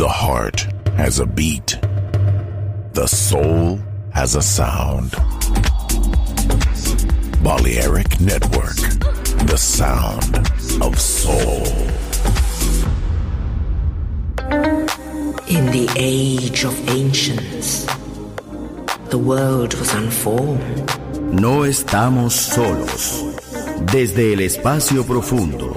The heart has a beat. The soul has a sound. Balearic Network. The sound of soul. In the age of ancients, the world was unformed. No estamos solos. Desde el espacio profundo,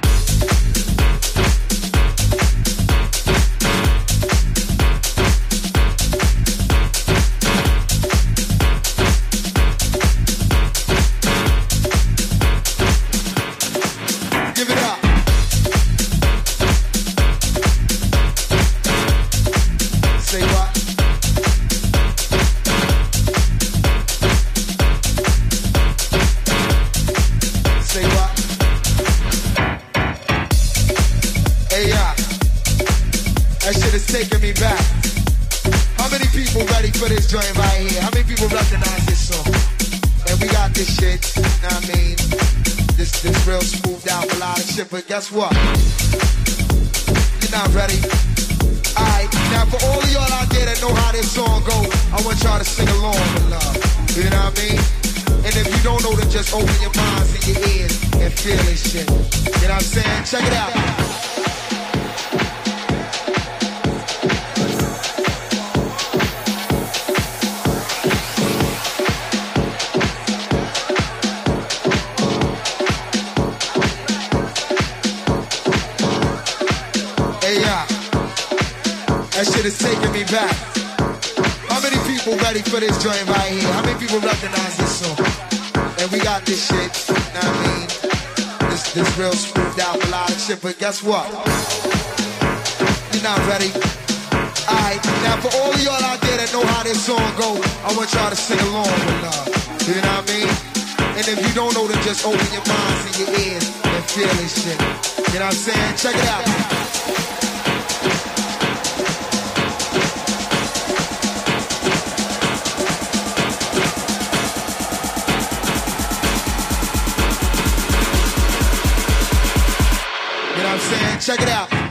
Guess what? Joint right here? How many people recognize this song? And we got this shit, know what I mean? This, this real smoothed out a lot of shit, but guess what? You're not ready. Alright, now for all y'all out there that know how this song go, I want y'all to sing along with love. You know what I mean? And if you don't know, then just open your minds and your ears and feel this shit. You know what I'm saying? Check it out. Xagreia.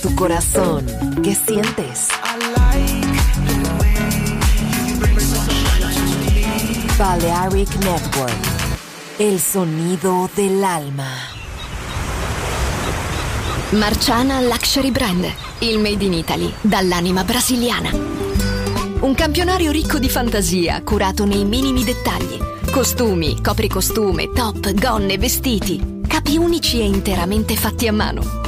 Tu corazón. ¿Qué sientes? Balearic Network. El sonido del alma. Marciana Luxury Brand, il made in Italy, dall'anima brasiliana. Un campionario ricco di fantasia, curato nei minimi dettagli. Costumi, copricostume, top, gonne, vestiti. Capi unici e interamente fatti a mano.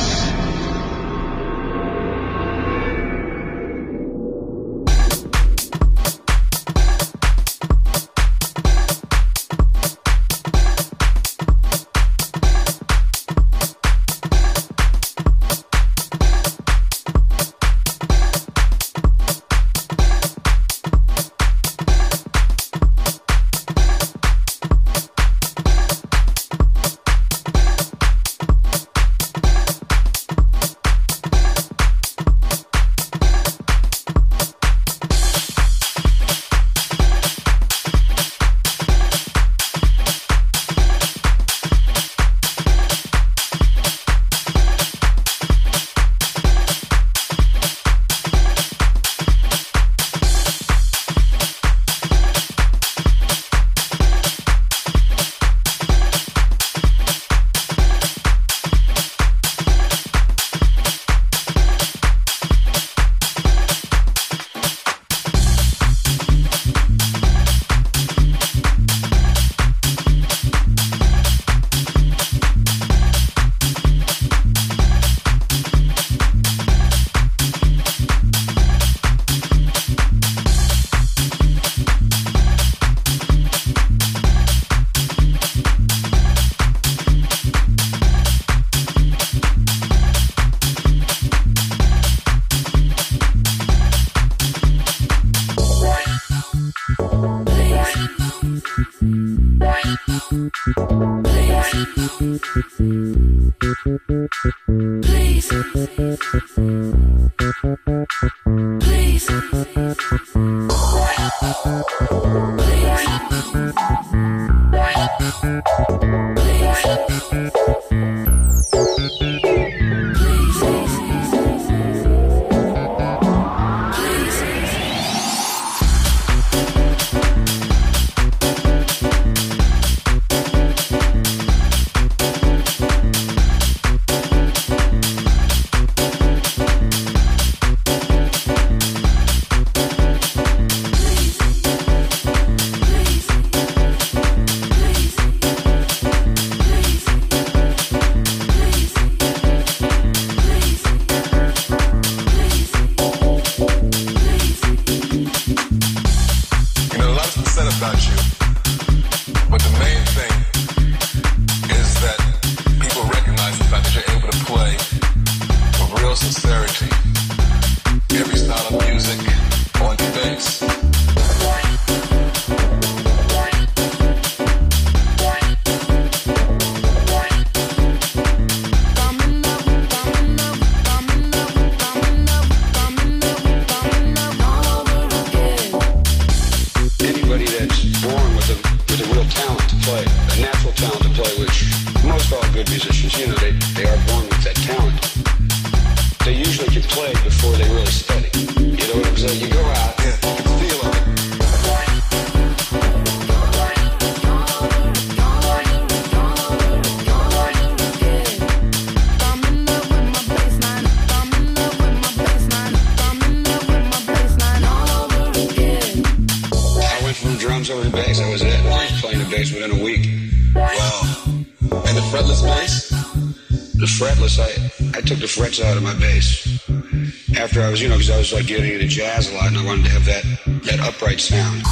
Like getting into jazz a lot, and I wanted to have that that upright sound.